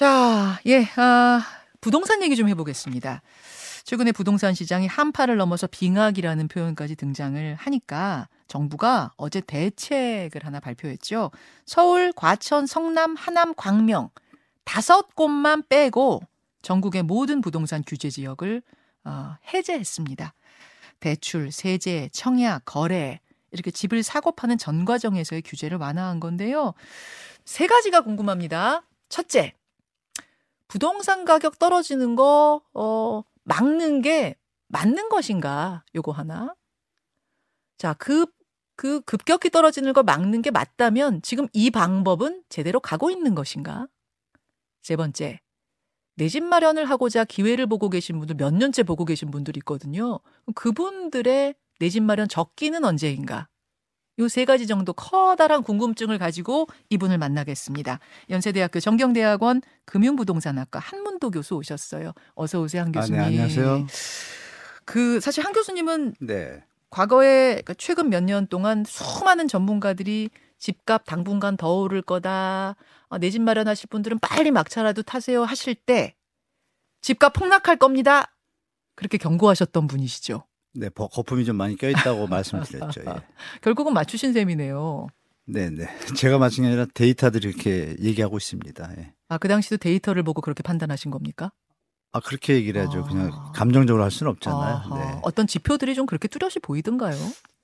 자, 예, 아, 부동산 얘기 좀 해보겠습니다. 최근에 부동산 시장이 한파를 넘어서 빙하기라는 표현까지 등장을 하니까 정부가 어제 대책을 하나 발표했죠. 서울, 과천, 성남, 하남, 광명 다섯 곳만 빼고 전국의 모든 부동산 규제 지역을 어, 해제했습니다. 대출, 세제, 청약, 거래 이렇게 집을 사고 파는 전 과정에서의 규제를 완화한 건데요. 세 가지가 궁금합니다. 첫째, 부동산 가격 떨어지는 거 어, 막는 게 맞는 것인가? 요거 하나. 자, 급, 그 급격히 떨어지는 걸 막는 게 맞다면 지금 이 방법은 제대로 가고 있는 것인가? 세 번째, 내 집 마련을 하고자 기회를 보고 계신 분들 몇 년째 보고 계신 분들이 있거든요. 그분들의 내 집 마련 적기는 언제인가? 요 세 가지 정도 커다란 궁금증을 가지고 이분을 만나겠습니다. 연세대학교 정경대학원 금융부동산학과 한문도 교수 오셨어요. 어서 오세요, 한 교수님. 아, 네, 안녕하세요. 그 사실 한 교수님은 네. 과거에 그러니까 최근 몇 년 동안 수많은 전문가들이 집값 당분간 더 오를 거다. 아, 내집 마련하실 분들은 빨리 막차라도 타세요 하실 때 집값 폭락할 겁니다. 그렇게 경고하셨던 분이시죠. 네, 버- 거품이 좀 많이 껴있다고 말씀드렸죠. 예. 결국은 맞추신 셈이네요. 네, 네. 제가 맞춘 게 아니라 데이터들이 이렇게 얘기하고 있습니다. 예. 아, 그 당시도 데이터를 보고 그렇게 판단하신 겁니까? 아, 그렇게 얘기를 하죠. 아. 그냥 감정적으로 할 수는 없잖아요. 네. 어떤 지표들이 좀 그렇게 뚜렷이 보이던가요?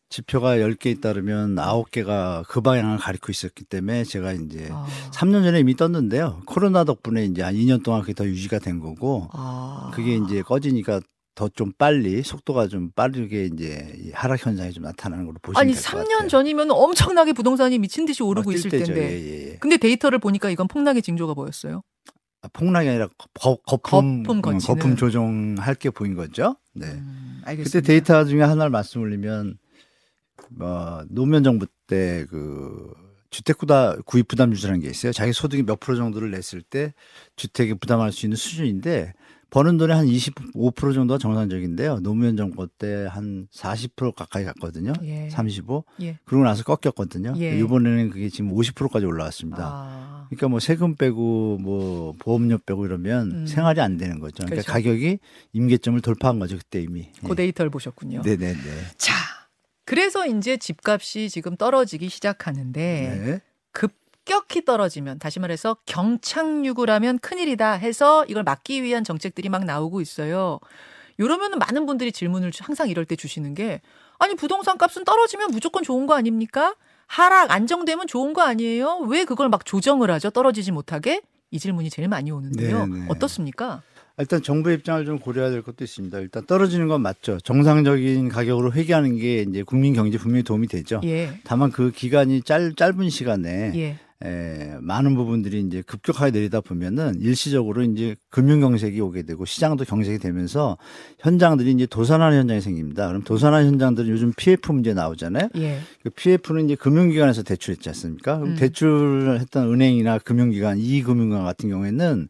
지표가 10개 있다면 9개가 그 방향을 가리고 있었기 때문에 제가 이제 아. 3년 전에 이미 떴는데요. 코로나 덕분에 이제 한 2년 동안 그게 더 유지가 된 거고 아. 그게 이제 꺼지니까 더 좀 빨리 속도가 좀 빠르게 이제 이 하락 현상이 좀 나타나는 걸로 보시면 아니 될것 3년 같아요. 전이면 엄청나게 부동산이 미친 듯이 오르고 어, 뛸 있을 때죠. 텐데. 예, 예, 예. 근데 데이터를 보니까 이건 폭락의 징조가 보였어요. 아, 폭락이 아니라 거, 거품 거품 음. 거품 조정할 게 보인 거죠. 네. 음, 그때 알겠습니다. 데이터 중에 하나를 말씀올리면 뭐 노무현 정부 때 그 주택 부담 구입 부담 지수라는 게 있어요. 자기 소득이 몇 프로 정도를 냈을 때 주택에 부담할 수 있는 수준인데 버는 돈의 한 25% 정도가 정상적인데요. 노무현 정부 때한 40% 가까이 갔거든요. 예. 35. 예. 그러고 나서 꺾였거든요. 예. 이번에는 그게 지금 50%까지 올라왔습니다. 아. 그러니까 뭐 세금 빼고 뭐 보험료 빼고 이러면 음. 생활이 안 되는 거죠. 그러니까 그렇죠. 가격이 임계점을 돌파한 거죠 그때 이미. 그 데이터를 보셨군요. 네, 네, 네. 자, 그래서 이제 집값이 지금 떨어지기 시작하는데 네. 급격히 떨어지면 다시 말해서 경착륙을 하면 큰일이다 해서 이걸 막기 위한 정책들이 막 나오고 있어요. 이러면 많은 분들이 질문을 주- 항상 이럴 때 주시는 게 아니 부동산 값은 떨어지면 무조건 좋은 거 아닙니까? 하락 안정되면 좋은 거 아니에요? 왜 그걸 막 조정을 하죠? 떨어지지 못하게? 이 질문이 제일 많이 오는데요. 네, 네. 어떻습니까? 일단 정부의 입장을 좀 고려해야 될 것도 있습니다. 일단 떨어지는 건 맞죠. 정상적인 가격으로 회귀하는 게 이제 국민 경제 분명히 도움이 되죠. 예. 다만 그 기간이 짧, 짧은 시간에 예. 에, 많은 부분들이 이제 급격하게 내리다 보면은 일시적으로 이제 금융 경색이 오게 되고 시장도 경색이 되면서 현장들이 이제 도산하는 현장이 생깁니다. 그럼 도산하는 현장들은 요즘 PF 문제 나오잖아요. 예. 그 PF는 이제 금융기관에서 대출했지 않습니까? 그럼 음. 대출했던 은행이나 금융기관, 이 금융기관 같은 경우에는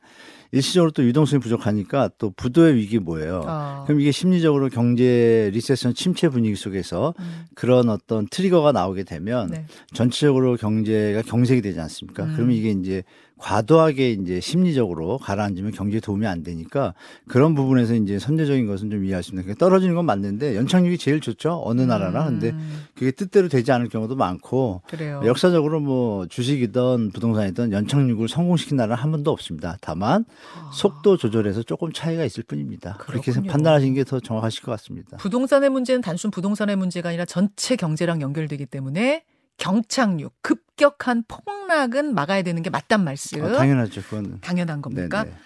일시적으로 또 유동성이 부족하니까 또 부도의 위기 뭐예요? 아. 그럼 이게 심리적으로 경제 리세션 침체 분위기 속에서 음. 그런 어떤 트리거가 나오게 되면 네. 전체적으로 경제가 경색이 되지 않습니까? 음. 그러면 이게 이제 과도하게 이제 심리적으로 가라앉으면 경제에 도움이 안 되니까 그런 부분에서 이제 선제적인 것은 좀 이해할 수 있는 게 떨어지는 건 맞는데 연착륙이 제일 좋죠. 어느 나라나. 근데 음, 그게 뜻대로 되지 않을 경우도 많고 그래요. 역사적으로 뭐 주식이든 부동산이든 연착륙을 성공시킨 나라는 한 번도 없습니다. 다만 속도 조절해서 조금 차이가 있을 뿐입니다. 그렇게 아. 그렇군요. 판단하시는 게 더 정확하실 것 같습니다. 부동산의 문제는 단순 부동산의 문제가 아니라 전체 경제랑 연결되기 때문에 경착륙, 급격한 폭락은 막아야 되는 게 맞단 말씀. 어, 당연하죠. 그건 당연한 겁니까? 네네.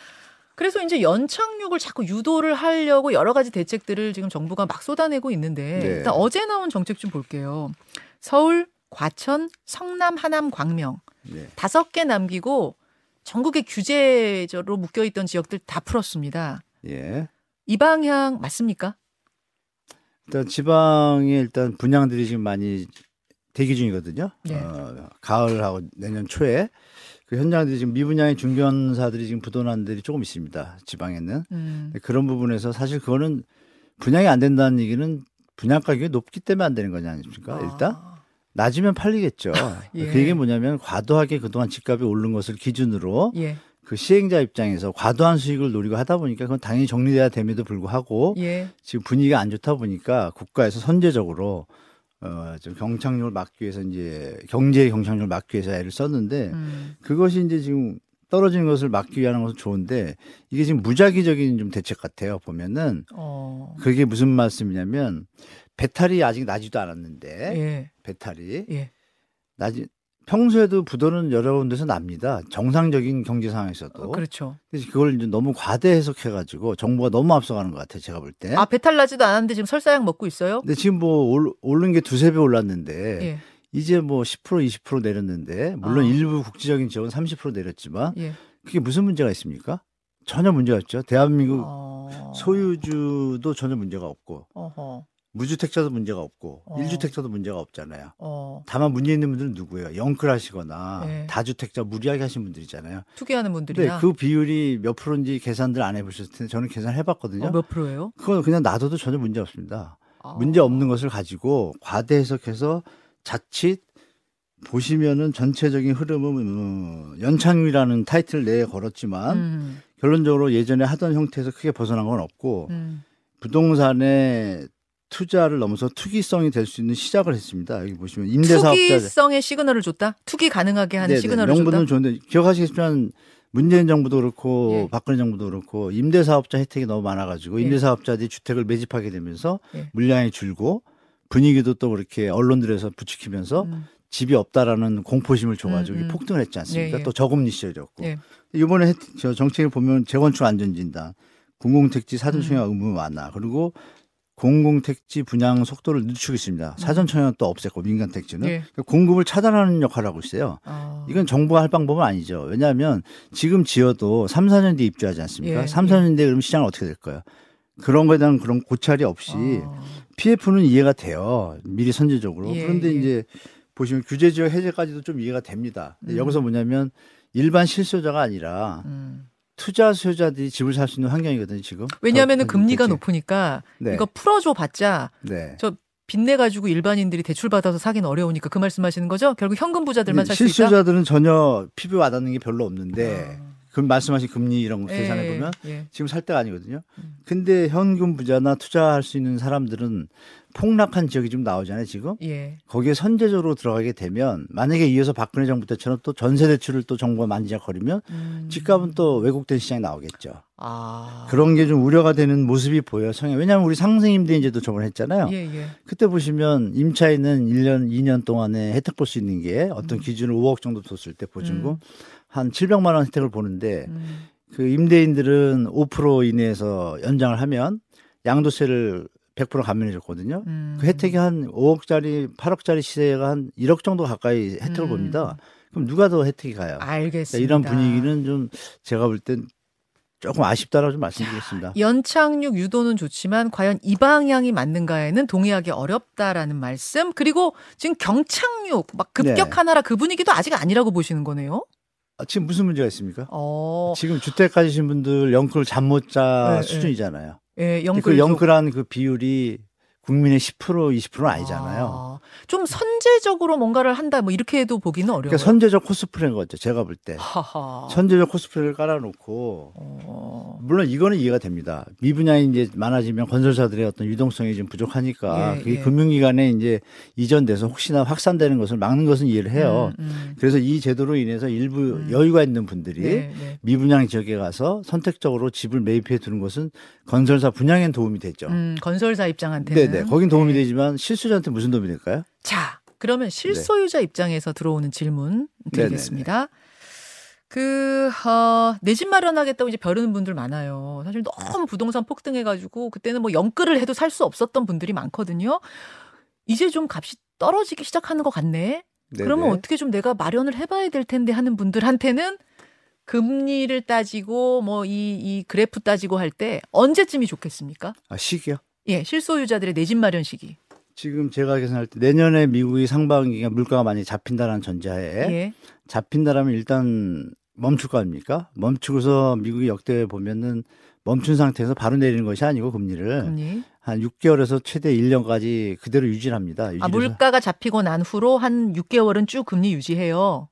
그래서 이제 연착륙을 자꾸 유도를 하려고 여러 가지 대책들을 지금 정부가 막 쏟아내고 있는데 네. 일단 어제 나온 정책 좀 볼게요. 서울, 과천, 성남, 하남, 광명 네. 다섯 개 남기고 전국의 규제로 묶여 있던 지역들 다 풀었습니다. 예. 이 방향 맞습니까? 일단 지방에 일단 분양들이 지금 많이 대기 중이거든요. 예. 어, 가을하고 내년 초에 그 현장들이 지금 미분양의 중견사들이 지금 부도난 데이 조금 있습니다. 지방에는 음. 그런 부분에서 사실 그거는 분양이 안 된다는 얘기는 분양 가격이 높기 때문에 안 되는 않습니까? 일단 아, 낮으면 팔리겠죠. 예. 그 얘기는 뭐냐면 과도하게 그동안 집값이 오른 것을 기준으로 예. 그 시행자 입장에서 과도한 수익을 노리고 하다 보니까 그건 당연히 정리돼야 됨에도 불구하고 예. 지금 분위기가 안 좋다 보니까 국가에서 선제적으로 어, 좀 경착륙을 막기 위해서 이제 경제 경착륙을 막기 위해서 애를 썼는데 음. 그것이 이제 지금 떨어지는 것을 막기 위한 것은 좋은데 이게 지금 무작위적인 좀 대책 같아요. 보면은 어. 그게 무슨 말씀이냐면 배탈이 아직 나지도 않았는데 예. 배탈이 예. 나지 평소에도 부도는 여러 군데서 납니다. 정상적인 경제 상황에서도. 어, 그렇죠. 그래서 그걸 이제 너무 과대 해석해가지고 정부가 너무 앞서가는 것 같아요. 제가 볼 때. 아 배탈 나지도 않았는데 지금 설사약 먹고 있어요? 근데 지금 뭐 올, 오른 게 두세 배 올랐는데 예. 이제 뭐 10% 20% 내렸는데 물론 아. 일부 국지적인 지역은 30% 내렸지만 예. 그게 무슨 문제가 있습니까? 전혀 문제가 없죠. 대한민국 어. 소유주도 전혀 문제가 없고 어허. 무주택자도 문제가 없고 어. 일주택자도 문제가 없잖아요. 어. 다만 문제 있는 분들은 누구예요? 영끌 하시거나 네. 다주택자 무리하게 하신 분들이잖아요. 투기하는 근데 분들이나 그 비율이 몇 프로인지 계산들 안 해보셨을 텐데 저는 계산해 봤거든요. 어, 몇 프로예요? 그건 그냥 놔둬도 전혀 문제 없습니다. 아. 문제 없는 것을 가지고 과대 해석해서 자칫 보시면은 전체적인 흐름은 어, 연착륙이라는 타이틀을 내에 걸었지만 음. 결론적으로 예전에 하던 형태에서 크게 벗어난 건 없고 음. 부동산에 투자를 넘어서 투기성이 될 수 있는 시작을 했습니다. 여기 보시면 임대사업자 투기성의 시그널을 줬다. 투기 가능하게 하는 네네, 시그널을 명분은 줬다. 좋은데 기억하시겠지만 문재인 정부도 그렇고 예. 박근혜 정부도 그렇고 임대사업자 혜택이 너무 많아가지고 예. 임대사업자들이 주택을 매집하게 되면서 예. 물량이 줄고 분위기도 또 그렇게 언론들에서 부추기면서 음. 집이 없다라는 공포심을 줘가지고 음, 음. 폭등을 했지 않습니까? 예, 예. 또 저금리 시절이었고 예. 이번에 저 정책을 보면 재건축 안전진단, 공공택지 사전 청약 음. 의무 완화 그리고 공공택지 분양 속도를 늦추고 있습니다. 사전 청약 또 없앴고 민간 택지는 음. 예. 그러니까 공급을 차단하는 역할을 하고 있어요. 아. 이건 정부가 할 방법은 아니죠. 왜냐하면 지금 지어도 3, 4년 뒤에 입주하지 않습니까? 예, 3, 예. 4년 뒤에 그럼 시장은 어떻게 될까요? 그런 거에 대한 그런 고찰이 없이 아. PF는 이해가 돼요. 미리 선제적으로. 예, 그런데 예. 이제 보시면 규제 지역 해제까지도 좀 이해가 됩니다. 음. 여기서 뭐냐면 일반 실수요자가 아니라 음. 투자 수요자들이 집을 살 수 있는 환경이거든요, 지금. 왜냐하면 더- 금리가 대체. 높으니까 네. 이거 풀어줘 봤자 네. 빚내 가지고 일반인들이 대출 받아서 사기는 어려우니까 그 말씀하시는 거죠? 결국 현금 부자들만 살 수 있다. 실수요자들은 전혀 피부 와닿는 게 별로 없는데 아. 그 말씀하신 금리 이런 거 예, 계산해 보면 예. 지금 살 때가 아니거든요. 음. 근데 현금 부자나 투자할 수 있는 사람들은 폭락한 지역이 좀 나오잖아요, 지금. 예. 거기에 선제적으로 들어가게 되면 만약에 이어서 박근혜 정부 때처럼 또 전세 대출을 또 정부가 만지작거리면 음. 집값은 또 왜곡된 시장이 나오겠죠. 아. 그런 게 좀 우려가 되는 모습이 보여요, 성향. 왜냐하면 우리 상생임대 인제도 저번에 했잖아요. 예, 예. 그때 보시면 임차인은 1년, 2년 동안에 혜택 볼 수 있는 게 어떤 기준을 5억 정도 뒀을 때 보증금 음. 한 700만 원 혜택을 보는데 음. 그 임대인들은 5% 이내에서 연장을 하면 양도세를 100% 감면해 줬거든요. 음. 그 혜택이 한 5억짜리, 8억짜리 시세가 한 1억 정도 가까이 혜택을 음. 봅니다. 그럼 누가 더 혜택이 가요? 그러니까 알겠습니다. 이런 분위기는 좀 제가 볼 땐 조금 아쉽다라고 좀 말씀드리겠습니다. 연착륙 유도는 좋지만 과연 이 방향이 맞는가에는 동의하기 어렵다라는 말씀. 그리고 지금 경착륙 막 급격하나라 그 분위기도 아직 아니라고 보시는 거네요. 아, 지금 무슨 문제가 있습니까? 어. 지금 주택 가지신 분들 영끌 잠 못자 네, 수준이잖아요. 예, 근데 영끌 그 영끌한 그 비율이 국민의 10% 20%는 아니잖아요. 아, 좀 선제적으로 뭔가를 한다 뭐 이렇게 해도 보기는 어려워요. 그러니까 선제적 코스프레인 거죠. 제가 볼 때. 하하. 선제적 코스프레를 깔아놓고 어. 물론 이거는 이해가 됩니다. 미분양이 이제 많아지면 건설사들의 어떤 유동성이 좀 부족하니까 예, 그게 예. 금융기관에 이제 이전돼서 혹시나 확산되는 것을 막는 것은 이해를 해요. 음, 음. 그래서 이 제도로 인해서 일부 음. 여유가 있는 분들이 네, 네. 미분양 지역에 가서 선택적으로 집을 매입해 두는 것은 건설사 분양엔 도움이 되죠. 음, 건설사 입장한테는 네 네. 거긴 도움이 네. 되지만 실수자한테 무슨 도움이 될까요? 자, 그러면 실소유자 입장에서 들어오는 질문 드리겠습니다. 그, 어, 내 집 마련하겠다고 이제 벼르는 분들 많아요. 사실 너무 부동산 폭등해가지고 그때는 뭐 영끌을 해도 살 수 없었던 분들이 많거든요. 이제 좀 값이 떨어지기 시작하는 것 같네. 그러면 네네. 어떻게 좀 내가 마련을 해봐야 될 텐데 하는 분들한테는 금리를 따지고 뭐 이 이 그래프 따지고 할 때 언제쯤이 좋겠습니까? 아, 시기요? 예, 실소유자들의 내 집 마련 시기. 지금 제가 계산할 때 내년에 미국이 상반기가 물가가 많이 잡힌다는 전제하에 예. 잡힌다라면 일단 멈출 거 아닙니까? 멈추고서 미국이 역대 보면은 멈춘 상태에서 바로 내리는 것이 아니고 금리를 금리. 한 6개월에서 최대 1년까지 그대로 유지를 합니다. 아, 물가가 잡히고 난 후로 한 6개월은 쭉 금리 유지해요.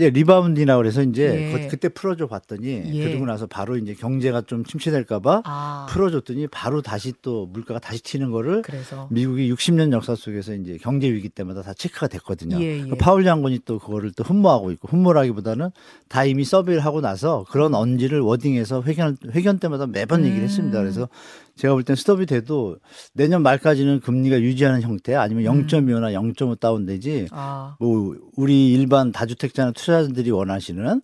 예, rebounding이라고 그래서 이제 예. 그, 때 풀어줘 봤더니 예. 그러고 나서 바로 이제 경제가 좀 침체될까봐 아, 풀어줬더니 바로 다시 또 물가가 다시 튀는 거를 그래서 미국이 60년 역사 속에서 이제 경제 위기 때마다 다 체크가 됐거든요. 예, 예. 그 파월 장군이 또 그거를 또 흠모하고 있고 흠모라기보다는 다 이미 survey를 하고 나서 그런 언질을 wording해서 회견 회견 때마다 매번 얘기를 음. 했습니다. 그래서 제가 볼 땐 스톱이 돼도 내년 말까지는 금리가 유지하는 형태 아니면 음. 0.25나 0.5 다운되지 아, 뭐 우리 일반 다주택자나 투자자들이 원하시는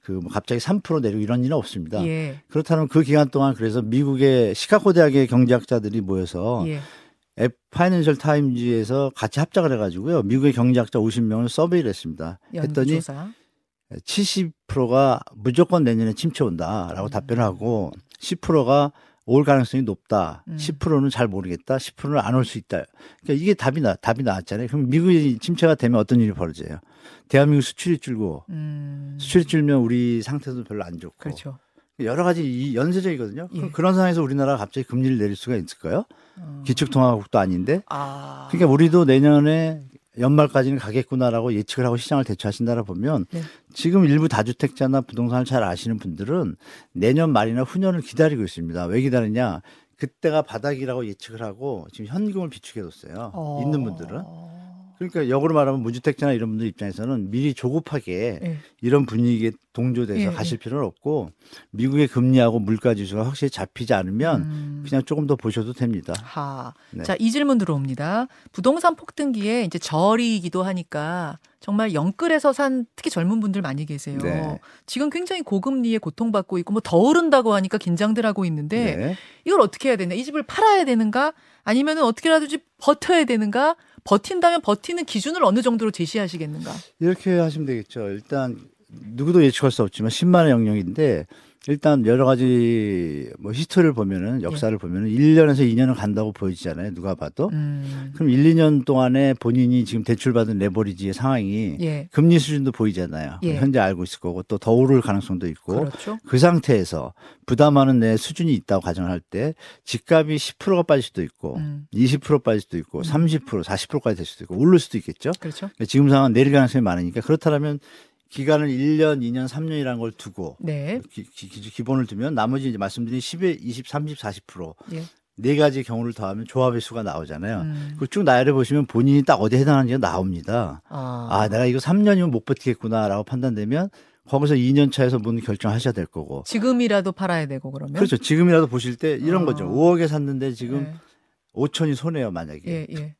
그뭐 갑자기 3% 내리고 이런 일은 없습니다. 예, 그렇다면 그 기간 동안 그래서 미국의 시카고 대학의 경제학자들이 모여서 예, 앱 파이낸셜 타임즈에서 같이 합작을 해가지고요. 미국의 경제학자 50명을 서베이를 했습니다. 했더니 연구조사. 70%가 무조건 내년에 침체 온다라고 음. 답변을 하고 10%가 올 가능성이 높다. 음. 10%는 잘 모르겠다. 10%는 안 올 수 있다. 그러니까 이게 답이 나 답이 나왔잖아요. 그럼 미국이 침체가 되면 어떤 일이 벌어져요? 대한민국 수출이 줄고 음, 수출이 줄면 우리 상태도 별로 안 좋고 그렇죠. 여러 가지 이 연쇄적이거든요. 예. 그런 상황에서 우리나라가 갑자기 금리를 내릴 수가 있을까요? 어. 기축통화국도 아닌데 아, 그러니까 우리도 내년에 연말까지는 가겠구나라고 예측을 하고 시장을 대처하신다라 보면 네. 지금 일부 다주택자나 부동산을 잘 아시는 분들은 내년 말이나 후년을 기다리고 있습니다. 왜 기다리냐? 그때가 바닥이라고 예측을 하고 지금 현금을 비축해 뒀어요. 어. 있는 분들은. 그러니까 역으로 말하면 무주택자나 이런 분들 입장에서는 미리 조급하게 예. 이런 분위기에 동조돼서 예, 가실 필요는 없고 미국의 금리하고 물가 지수가 확실히 잡히지 않으면 음. 그냥 조금 더 보셔도 됩니다. 하. 네. 자, 이 질문 들어옵니다. 부동산 폭등기에 이제 절이기도 하니까 정말 영끌에서 산 특히 젊은 분들 많이 계세요. 네. 지금 굉장히 고금리에 고통받고 있고 뭐 더 오른다고 하니까 긴장들 하고 있는데 네. 이걸 어떻게 해야 되나? 이 집을 팔아야 되는가? 아니면은 어떻게라도 좀 버텨야 되는가? 버틴다면 버티는 기준을 어느 정도로 제시하시겠는가? 이렇게 하시면 되겠죠. 일단 누구도 예측할 수 없지만 10만의 영역인데 일단 여러 가지 뭐 히스토리를 보면은 역사를 보면은 1년에서 2년은 간다고 보이잖아요. 누가 봐도. 음. 그럼 1, 2년 동안에 본인이 지금 대출받은 레버리지의 상황이 예. 금리 수준도 보이잖아요. 예. 현재 알고 있을 거고 또 더 오를 가능성도 있고 그렇죠. 그 상태에서 부담하는 내 수준이 있다고 가정할 때 집값이 10%가 빠질 수도 있고 음. 20% 빠질 수도 있고 30% 40%까지 될 수도 있고 오를 수도 있겠죠. 그렇죠. 그러니까 지금 상황은 내릴 가능성이 많으니까 그렇다면 기간을 1년, 2년, 3년이라는 걸 두고 네. 기, 기, 본을 두면 나머지 이제 말씀드린 10에 20, 30, 40%. 예. 네 가지 경우를 더하면 조합의 수가 나오잖아요. 음. 그걸 쭉 나열해 보시면 본인이 딱 어디에 해당하는지가 나옵니다. 아. 아, 내가 이거 3년이면 못 버티겠구나라고 판단되면 거기서 2년 차에서 문 결정하셔야 될 거고. 지금이라도 팔아야 되고 그러면 그렇죠. 지금이라도 보실 때 이런 아. 거죠. 5억에 샀는데 지금 예. 5천이 손해요, 만약에. 예, 예.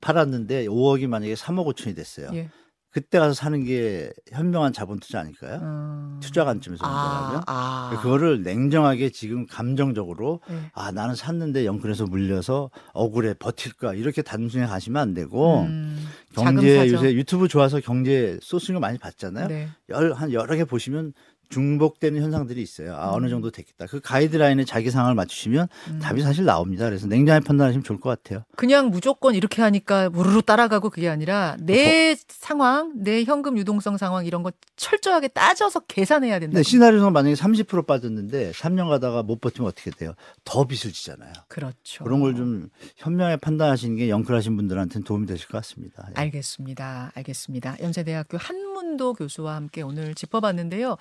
팔았는데 5억이 만약에 3억 5천이 됐어요. 예. 그때 가서 사는 게 현명한 자본 투자 아닐까요? 음. 투자 관점에서 본다면 아, 아. 그거를 냉정하게 지금 감정적으로 예. 아 나는 샀는데 영끌에서 물려서 억울해 버틸까 이렇게 단순히 가시면 안 되고 음, 경제. 요새 유튜브 좋아서 경제 소스인 거 많이 봤잖아요. 네. 열, 한 여러 개 보시면 중복되는 현상들이 있어요. 아, 어느 음. 정도 됐겠다. 그 가이드라인에 자기 상황을 맞추시면 음. 답이 사실 나옵니다. 그래서 냉정하게 판단하시면 좋을 것 같아요. 그냥 무조건 이렇게 하니까 우르르 따라가고 그게 아니라 내뭐 상황, 내 현금 유동성 상황 이런 거 철저하게 따져서 계산해야 된다. 근데 시나리오상 만약에 30% 빠졌는데 3년 가다가 못 버티면 어떻게 돼요? 더 빚을 지잖아요. 그렇죠. 그런 걸 좀 현명하게 판단하시는 게 영끌하신 분들한테는 도움이 되실 것 같습니다. 예. 알겠습니다. 알겠습니다. 연세대학교 한문도 교수와 함께 오늘 짚어봤는데요.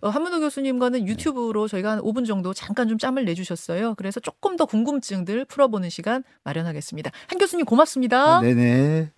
어, 한문도 교수님과는 유튜브로 저희가 한 5분 정도 잠깐 좀 짬을 내주셨어요. 그래서 조금 더 궁금증들 풀어보는 시간 마련하겠습니다. 한 교수님 고맙습니다. 아, 네네.